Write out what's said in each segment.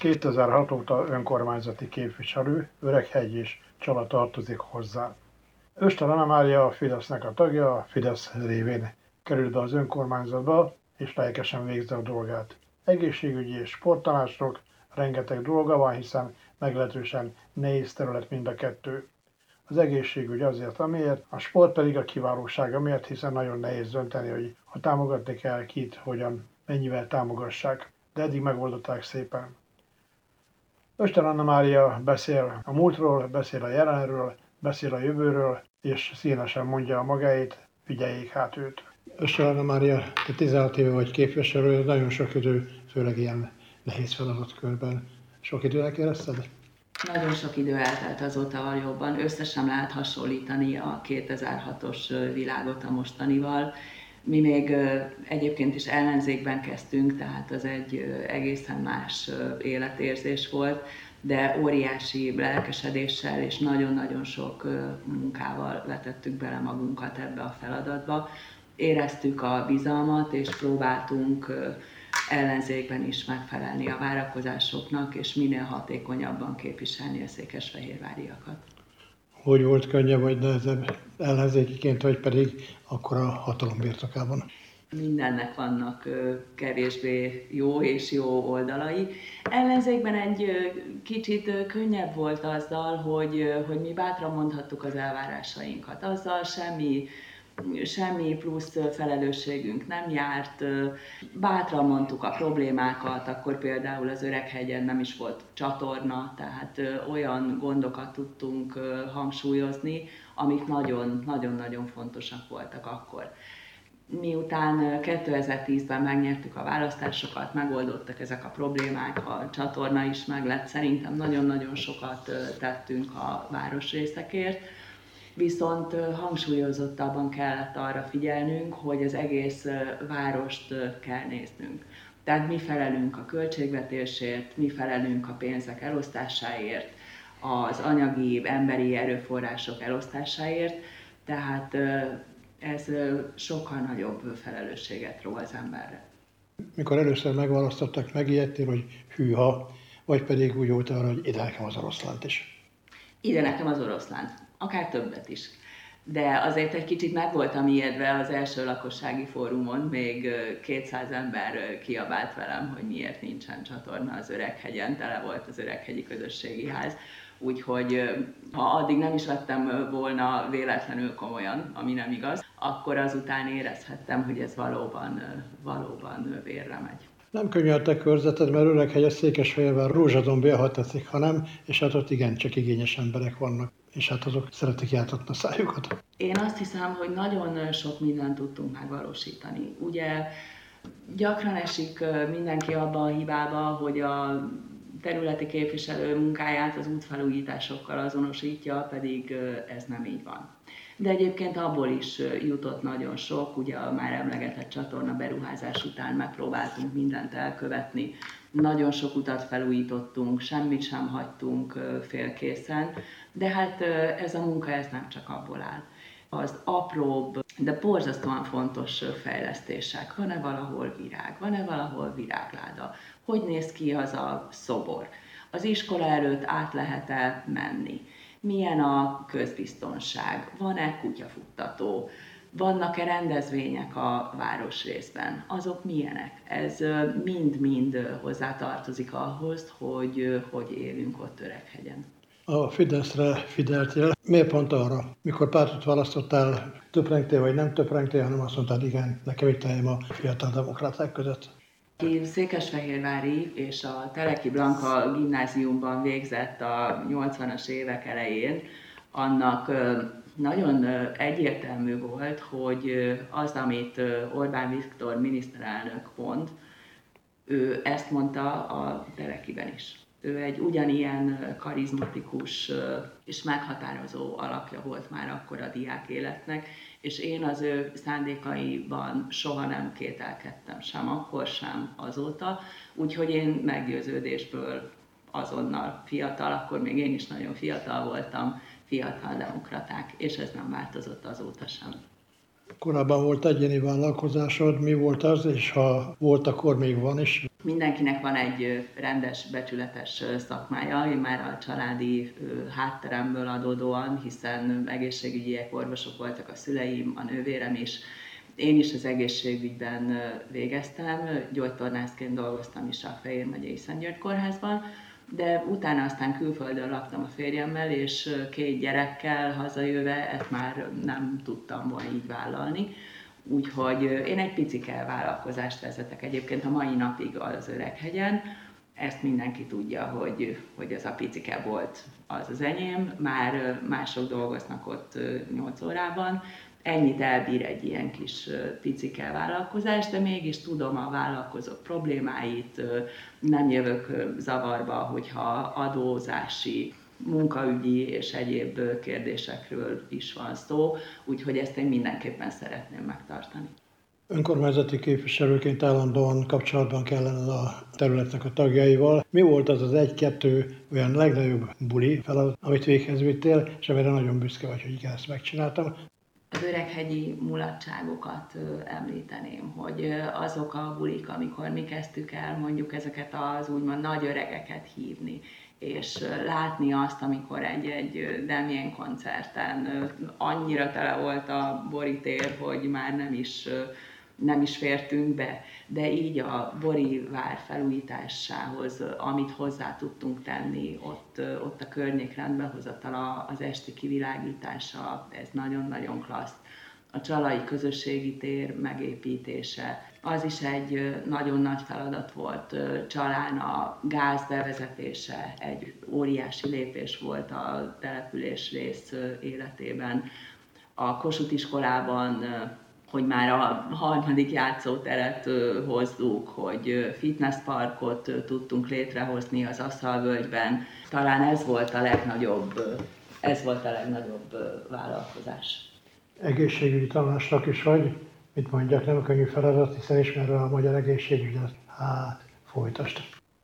2006 óta önkormányzati képviselő, Öreghegy és Csala tartozik hozzá. Öster Anna Mária a Fidesznek a tagja, a Fidesz révén került be az önkormányzatba, és lelkesen végzi a dolgát. Egészségügyi és sporttanácsok, rengeteg dolga van, hiszen meglehetősen nehéz terület mind a kettő. Az egészségügy azért, amiért, a sport pedig a kiválóság amiért, hiszen nagyon nehéz dönteni, hogy ha támogatni kell kit, hogyan, mennyivel támogassák. De eddig megoldották szépen. Öster Anna Mária beszél a múltról, beszél a jelenről, beszél a jövőről, és színesen mondja a magáit, figyeljék hát őt. Öster Anna Mária, te 16 éve vagy képviselő, nagyon sok idő, főleg ilyen nehéz feladatkörben. Sok időnek érezted? Nagyon sok idő eltelt azóta valóban, összesen lehet hasonlítani a 2006-os világot a mostanival. Mi még egyébként is ellenzékben kezdtünk, tehát az egy egészen más életérzés volt, de óriási lelkesedéssel és nagyon-nagyon sok munkával vetettük bele magunkat ebbe a feladatba. Éreztük a bizalmat, és próbáltunk ellenzékben is megfelelni a várakozásoknak, és minél hatékonyabban képviselni a székesfehérváriakat hogy volt könnyebb vagy nehezebb ellenzékiként, vagy pedig akkor a hatalom birtokában? Mindennek vannak kevésbé jó és jó oldalai. Ellenzékben egy kicsit könnyebb volt azzal, hogy, hogy mi bátran mondhattuk az elvárásainkat. Azzal semmi semmi plusz felelősségünk nem járt, bátran mondtuk a problémákat, akkor például az Öreghegyen nem is volt csatorna, tehát olyan gondokat tudtunk hangsúlyozni, amik nagyon-nagyon fontosak voltak akkor. Miután 2010-ben megnyertük a választásokat, megoldottak ezek a problémák, a csatorna is meg lett, szerintem nagyon-nagyon sokat tettünk a városrészekért, viszont hangsúlyozottabban kellett arra figyelnünk, hogy az egész várost kell néznünk. Tehát mi felelünk a költségvetésért, mi felelünk a pénzek elosztásáért, az anyagi, emberi erőforrások elosztásáért, tehát ez sokkal nagyobb felelősséget ró az emberre. Mikor először megválasztottak, megijedtél, hogy hűha, vagy pedig úgy volt arra, hogy ide nekem az oroszlánt is? Ide nekem az oroszlánt akár többet is. De azért egy kicsit meg voltam ijedve az első lakossági fórumon, még 200 ember kiabált velem, hogy miért nincsen csatorna az Öreghegyen, tele volt az Öreghegyi Közösségi Ház. Úgyhogy ha addig nem is vettem volna véletlenül komolyan, ami nem igaz, akkor azután érezhettem, hogy ez valóban, valóban vérre megy. Nem könnyű a te körzeted, mert Öreghegyes Székesfehérvár rózsadombi, ha tetszik, ha nem, és hát ott igen, csak igényes emberek vannak és hát azok szeretik jártatni a szájukat. Én azt hiszem, hogy nagyon sok mindent tudtunk megvalósítani. Ugye gyakran esik mindenki abban a hibába, hogy a területi képviselő munkáját az útfelújításokkal azonosítja, pedig ez nem így van. De egyébként abból is jutott nagyon sok, ugye a már emlegetett csatorna beruházás után megpróbáltunk mindent elkövetni, nagyon sok utat felújítottunk, semmit sem hagytunk félkészen, de hát ez a munka ez nem csak abból áll. Az apróbb, de borzasztóan fontos fejlesztések. Van-e valahol virág? Van-e valahol virágláda? Hogy néz ki az a szobor? Az iskola előtt át lehet-e menni? Milyen a közbiztonság? Van-e kutyafuttató? Vannak-e rendezvények a városrészben? Azok milyenek? Ez mind-mind hozzátartozik ahhoz, hogy hogy élünk ott Öreghegyen a Fideszre fideltél. Miért pont arra? Mikor pártot választottál, töprengtél vagy nem töprengtél, hanem azt mondtad, igen, nekem itt helyem a fiatal demokraták között? Aki Székesfehérvári és a Teleki Blanka gimnáziumban végzett a 80-as évek elején, annak nagyon egyértelmű volt, hogy az, amit Orbán Viktor miniszterelnök mond, ő ezt mondta a Telekiben is. Ő egy ugyanilyen karizmatikus és meghatározó alakja volt már akkor a diák életnek, és én az ő szándékaiban soha nem kételkedtem, sem akkor, sem azóta, úgyhogy én meggyőződésből azonnal fiatal, akkor még én is nagyon fiatal voltam, fiatal demokraták, és ez nem változott azóta sem. Korábban volt egyéni vállalkozásod, mi volt az, és ha volt, akkor még van is? Mindenkinek van egy rendes, becsületes szakmája, én már a családi hátteremből adódóan, hiszen egészségügyiek, orvosok voltak a szüleim, a nővérem is, én is az egészségügyben végeztem, gyógytornászként dolgoztam is a Fehér megyei Szentgyörgy kórházban, de utána aztán külföldön laktam a férjemmel, és két gyerekkel hazajöve ezt már nem tudtam volna így vállalni. Úgyhogy én egy picike vállalkozást vezetek egyébként a mai napig az Öreghegyen. Ezt mindenki tudja, hogy, hogy ez a picike volt az az enyém. Már mások dolgoznak ott 8 órában, ennyit elbír egy ilyen kis picike vállalkozás, de mégis tudom a vállalkozók problémáit, nem jövök zavarba, hogyha adózási, munkaügyi és egyéb kérdésekről is van szó, úgyhogy ezt én mindenképpen szeretném megtartani. Önkormányzati képviselőként állandóan kapcsolatban kellene a területnek a tagjaival. Mi volt az az egy-kettő olyan legnagyobb buli feladat, amit véghez vittél, és amire nagyon büszke vagy, hogy igen, ezt megcsináltam? Az öreghegyi mulatságokat említeném, hogy azok a bulik, amikor mi kezdtük el mondjuk ezeket az úgymond nagy öregeket hívni, és látni azt, amikor egy-egy Demien koncerten annyira tele volt a borítér, hogy már nem is nem is fértünk be, de így a Bori vár felújításához, amit hozzá tudtunk tenni, ott, ott a környék rendbehozatala, az esti kivilágítása, ez nagyon-nagyon klassz. A csalai közösségi tér megépítése, az is egy nagyon nagy feladat volt. Csalán a gáz bevezetése egy óriási lépés volt a település rész életében. A Kossuth iskolában hogy már a harmadik játszóteret hozzuk, hogy fitnessparkot tudtunk létrehozni az Aszalvölgyben. Talán ez volt a legnagyobb, ez volt a legnagyobb vállalkozás. Egészségügyi tanácsnak is vagy, mit mondjak, nem könnyű feladat, hiszen ismerve a magyar egészségügyet, hát folytasd.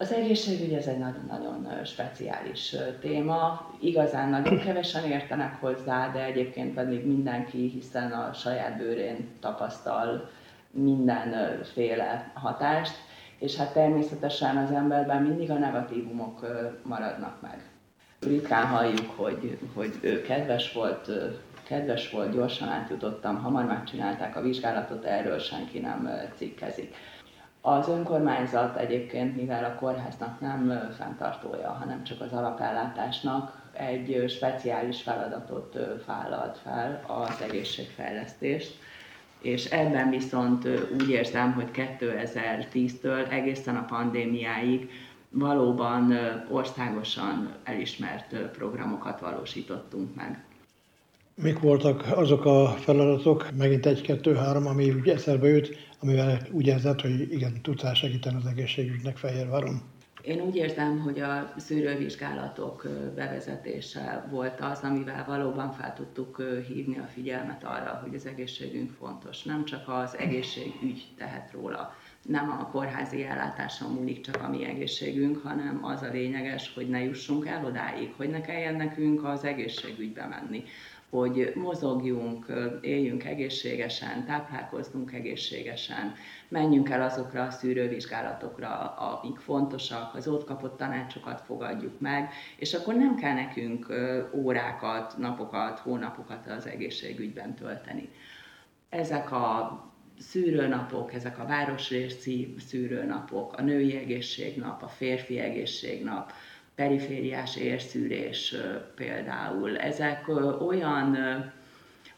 Az egészségügy ez egy nagyon-nagyon speciális téma. Igazán nagyon kevesen értenek hozzá, de egyébként pedig mindenki, hiszen a saját bőrén tapasztal mindenféle hatást, és hát természetesen az emberben mindig a negatívumok maradnak meg. Ritkán halljuk, hogy, hogy kedves volt, kedves volt, gyorsan átjutottam, hamar megcsinálták a vizsgálatot, erről senki nem cikkezik. Az önkormányzat egyébként, mivel a kórháznak nem fenntartója, hanem csak az alapellátásnak, egy speciális feladatot vállalt fel az egészségfejlesztést, és ebben viszont úgy érzem, hogy 2010-től egészen a pandémiáig valóban országosan elismert programokat valósítottunk meg. Mik voltak azok a feladatok, megint egy-kettő-három, ami úgy eszembe jut, amivel úgy érzed, hogy igen, tudsz segíteni az egészségügynek Fehérváron? Én úgy érzem, hogy a szűrővizsgálatok bevezetése volt az, amivel valóban fel tudtuk hívni a figyelmet arra, hogy az egészségünk fontos. Nem csak az egészségügy tehet róla, nem a kórházi ellátáson múlik csak a mi egészségünk, hanem az a lényeges, hogy ne jussunk el odáig, hogy ne kelljen nekünk az egészségügybe menni hogy mozogjunk, éljünk egészségesen, táplálkozzunk egészségesen, menjünk el azokra a szűrővizsgálatokra, amik fontosak, az ott kapott tanácsokat fogadjuk meg, és akkor nem kell nekünk órákat, napokat, hónapokat az egészségügyben tölteni. Ezek a szűrőnapok, ezek a városrészi szűrőnapok, a női egészségnap, a férfi egészségnap, perifériás érszűrés például. Ezek olyan,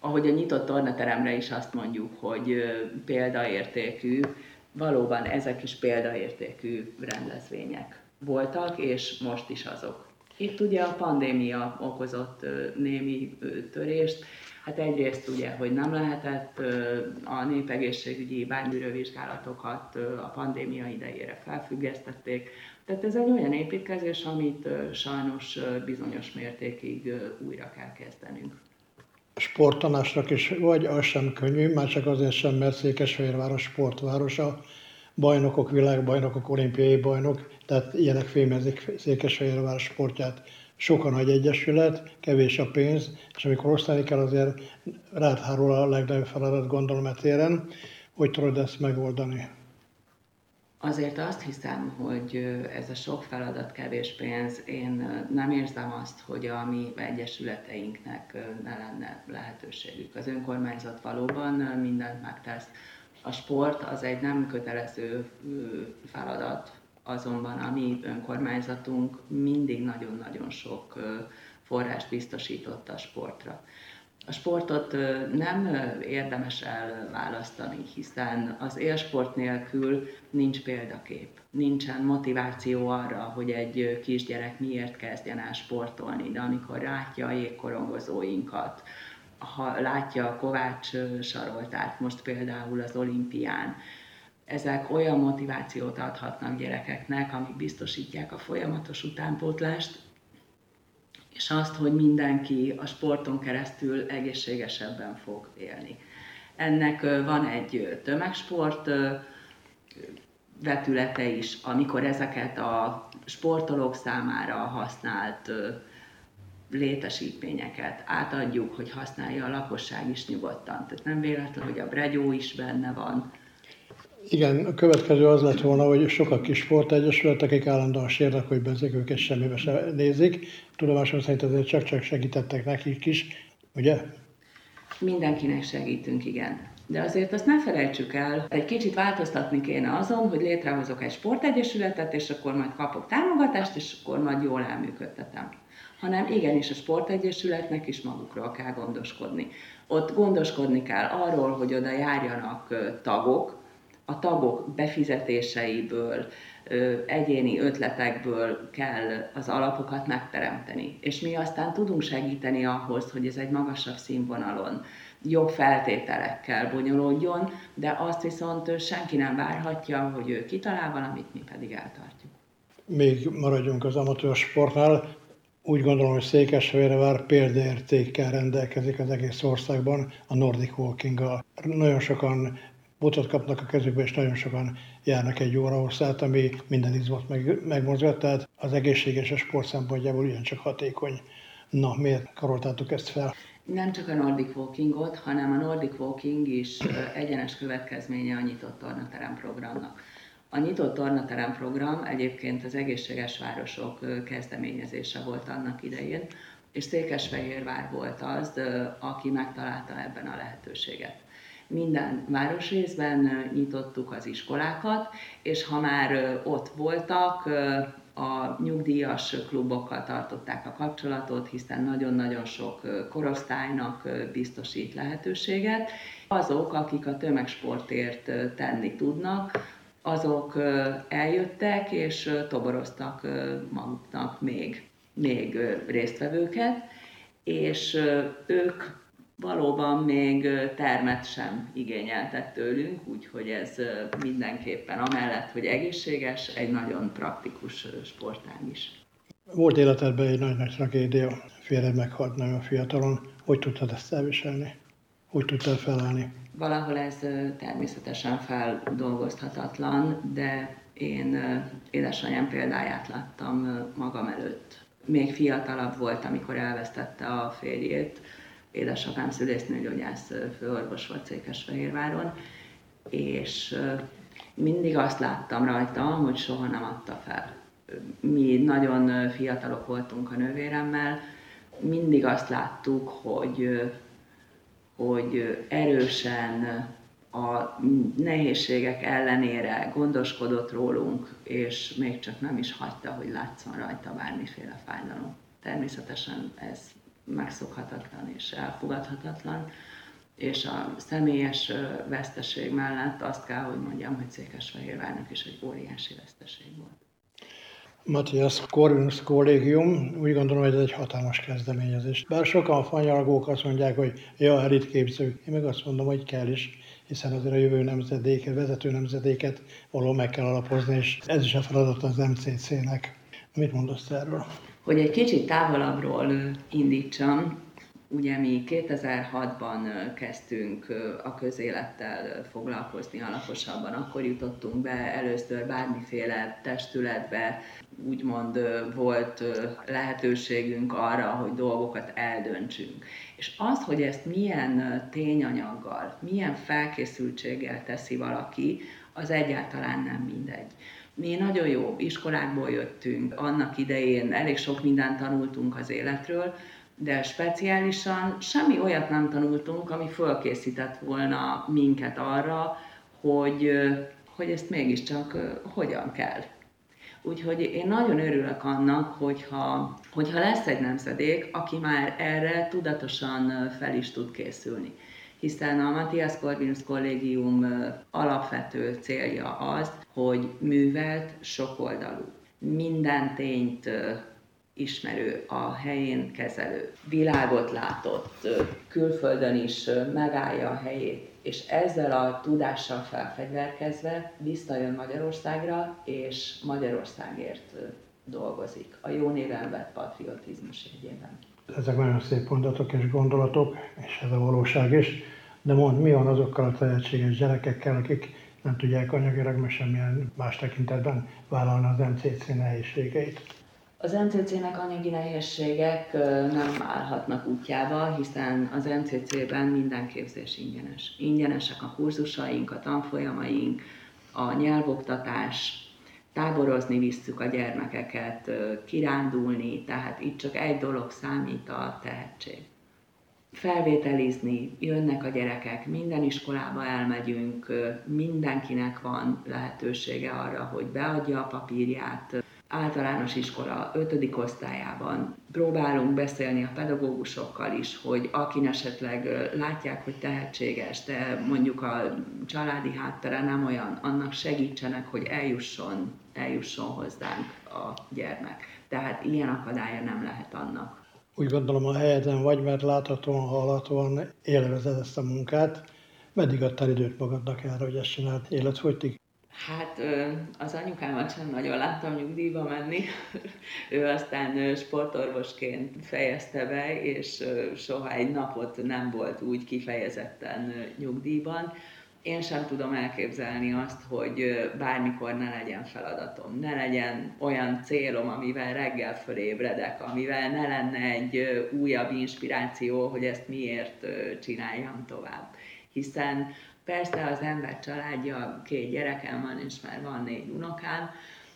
ahogy a nyitott tornateremre is azt mondjuk, hogy példaértékű, valóban ezek is példaértékű rendezvények voltak, és most is azok. Itt ugye a pandémia okozott némi törést, Hát egyrészt ugye, hogy nem lehetett a népegészségügyi bányműrővizsgálatokat a pandémia idejére felfüggesztették, Tehát ez egy olyan építkezés, amit sajnos bizonyos mértékig újra kell kezdenünk. Sportanásnak is vagy az sem könnyű, már csak azért sem, mert Székesfehérváros sportvárosa, bajnokok, világbajnokok, olimpiai bajnok, tehát ilyenek fémezik Székesfehérváros sportját. Sok a nagy egyesület, kevés a pénz, és amikor osztani kell, azért rád hárul a legnagyobb feladat, gondolom, etéren. Hogy tudod ezt megoldani? Azért azt hiszem, hogy ez a sok feladat, kevés pénz, én nem érzem azt, hogy a mi egyesületeinknek ne lenne lehetőségük. Az önkormányzat valóban mindent megtesz. A sport az egy nem kötelező feladat, azonban a mi önkormányzatunk mindig nagyon-nagyon sok forrást biztosított a sportra. A sportot nem érdemes elválasztani, hiszen az élsport nélkül nincs példakép. Nincsen motiváció arra, hogy egy kisgyerek miért kezdjen el sportolni, de amikor látja a jégkorongozóinkat, ha látja a Kovács Saroltárt most például az olimpián, ezek olyan motivációt adhatnak gyerekeknek, amik biztosítják a folyamatos utánpótlást, azt, hogy mindenki a sporton keresztül egészségesebben fog élni. Ennek van egy tömegsport vetülete is, amikor ezeket a sportolók számára használt létesítményeket átadjuk, hogy használja a lakosság is nyugodtan. Tehát nem véletlen, hogy a bregyó is benne van, igen, a következő az lett volna, hogy sokak kis sportegyesületek, akik állandóan sérnek, hogy bezzék őket semmibe se nézik. Tudomásom szerint azért csak-csak segítettek nekik is, ugye? Mindenkinek segítünk, igen. De azért azt ne felejtsük el, egy kicsit változtatni kéne azon, hogy létrehozok egy sportegyesületet, és akkor majd kapok támogatást, és akkor majd jól elműködtetem. Hanem igenis a sportegyesületnek is magukról kell gondoskodni. Ott gondoskodni kell arról, hogy oda járjanak tagok, a tagok befizetéseiből, egyéni ötletekből kell az alapokat megteremteni. És mi aztán tudunk segíteni ahhoz, hogy ez egy magasabb színvonalon, jobb feltételekkel bonyolódjon, de azt viszont senki nem várhatja, hogy ő kitalál valamit, mi pedig eltartjuk. Még maradjunk az amatőr sportnál. Úgy gondolom, hogy Székesfehérvár példaértékkel rendelkezik az egész országban a Nordic Walking-gal. Nagyon sokan botot kapnak a kezükbe, és nagyon sokan járnak egy óra hosszát, ami minden izmot meg, megmozgat, tehát az egészséges a sport szempontjából ugyancsak hatékony. Na, miért karoltátok ezt fel? Nem csak a Nordic Walkingot, hanem a Nordic Walking is egyenes következménye a nyitott tornaterem programnak. A nyitott tornaterem program egyébként az egészséges városok kezdeményezése volt annak idején, és Székesfehérvár volt az, aki megtalálta ebben a lehetőséget minden városrészben nyitottuk az iskolákat, és ha már ott voltak, a nyugdíjas klubokkal tartották a kapcsolatot, hiszen nagyon-nagyon sok korosztálynak biztosít lehetőséget. Azok, akik a tömegsportért tenni tudnak, azok eljöttek és toboroztak maguknak még, még résztvevőket, és ők valóban még termet sem igényeltek tőlünk, úgyhogy ez mindenképpen amellett, hogy egészséges, egy nagyon praktikus sportág is. Volt életedben egy nagy-nagy tragédia, félre meghalt nagyon fiatalon. Hogy tudtad ezt elviselni? Hogy tudtál felállni? Valahol ez természetesen feldolgozhatatlan, de én édesanyám példáját láttam magam előtt. Még fiatalabb volt, amikor elvesztette a férjét, édesapám szülésznőgyógyász főorvos volt Székesfehérváron, és mindig azt láttam rajta, hogy soha nem adta fel. Mi nagyon fiatalok voltunk a nővéremmel, mindig azt láttuk, hogy, hogy erősen a nehézségek ellenére gondoskodott rólunk, és még csak nem is hagyta, hogy látszon rajta bármiféle fájdalom. Természetesen ez megszokhatatlan és elfogadhatatlan, és a személyes veszteség mellett azt kell, hogy mondjam, hogy Székesfehérvárnak is egy óriási veszteség volt. Matthias Corvinus kollégium, úgy gondolom, hogy ez egy hatalmas kezdeményezés. Bár sokan a fanyalgók azt mondják, hogy ja, elitképzők, én meg azt mondom, hogy kell is, hiszen azért a jövő nemzedéket, vezető nemzedéket való meg kell alapozni, és ez is a feladat az MCC-nek. Mit mondasz erről? Hogy egy kicsit távolabbról indítsam, Ugye mi 2006-ban kezdtünk a közélettel foglalkozni alaposabban, akkor jutottunk be először bármiféle testületbe, úgymond volt lehetőségünk arra, hogy dolgokat eldöntsünk. És az, hogy ezt milyen tényanyaggal, milyen felkészültséggel teszi valaki, az egyáltalán nem mindegy. Mi nagyon jó iskolákból jöttünk, annak idején elég sok mindent tanultunk az életről, de speciálisan semmi olyat nem tanultunk, ami fölkészített volna minket arra, hogy, hogy ezt mégiscsak hogyan kell. Úgyhogy én nagyon örülök annak, hogyha, hogyha lesz egy nemzedék, aki már erre tudatosan fel is tud készülni. Hiszen a Matthias Corvinus Kollégium alapvető célja az, hogy művelt, sokoldalú. Minden tényt ismerő, a helyén kezelő, világot látott, külföldön is megállja a helyét, és ezzel a tudással felfegyverkezve visszajön Magyarországra, és Magyarországért dolgozik, a jó néven vett patriotizmus jegyében. Ezek nagyon szép mondatok és gondolatok, és ez a valóság is. De mond, mi van azokkal a tehetséges gyerekekkel, akik nem tudják anyagilag, meg semmilyen más tekintetben vállalni az MCC nehézségeit? Az MCC-nek anyagi nehézségek nem állhatnak útjába, hiszen az MCC-ben minden képzés ingyenes. Ingyenesek a kurzusaink, a tanfolyamaink, a nyelvoktatás, táborozni visszük a gyermekeket, kirándulni, tehát itt csak egy dolog számít a tehetség. Felvételizni, jönnek a gyerekek, minden iskolába elmegyünk, mindenkinek van lehetősége arra, hogy beadja a papírját, általános iskola 5. osztályában próbálunk beszélni a pedagógusokkal is, hogy akin esetleg látják, hogy tehetséges, de mondjuk a családi háttere nem olyan, annak segítsenek, hogy eljusson, eljusson hozzánk a gyermek. Tehát ilyen akadálya nem lehet annak. Úgy gondolom a helyeden vagy, mert láthatóan, hallhatóan élvezed ezt a munkát. Meddig adtál időt magadnak erre, hogy ezt csináld életfogytig? Hát az anyukámat sem nagyon láttam nyugdíjba menni. ő aztán sportorvosként fejezte be, és soha egy napot nem volt úgy kifejezetten nyugdíjban. Én sem tudom elképzelni azt, hogy bármikor ne legyen feladatom, ne legyen olyan célom, amivel reggel fölébredek, amivel ne lenne egy újabb inspiráció, hogy ezt miért csináljam tovább. Hiszen Persze az ember családja, két gyerekem van, és már van négy unokám,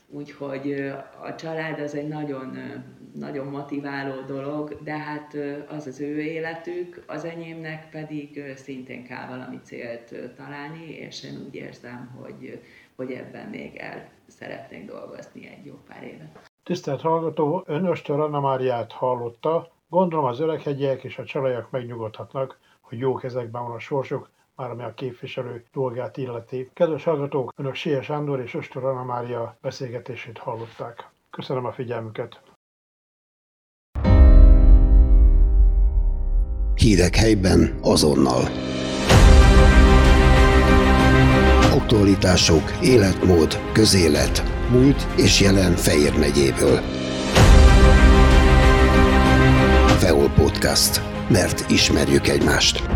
úgyhogy a család az egy nagyon, nagyon motiváló dolog, de hát az az ő életük, az enyémnek pedig szintén kell valami célt találni, és én úgy érzem, hogy, hogy ebben még el szeretnék dolgozni egy jó pár évet. Tisztelt hallgató, ön Östör Anna Máriát hallotta. Gondolom az öreghegyiek és a csalajak megnyugodhatnak, hogy jó kezekben van a sorsuk, már ami a képviselő dolgát illeti. Kedves hallgatók, Önök Sia Sándor és Östor Anna Mária beszélgetését hallották. Köszönöm a figyelmüket! Hírek helyben azonnal. Aktualitások, életmód, közélet, múlt és jelen Fejér megyéből. Feol Podcast. Mert ismerjük egymást.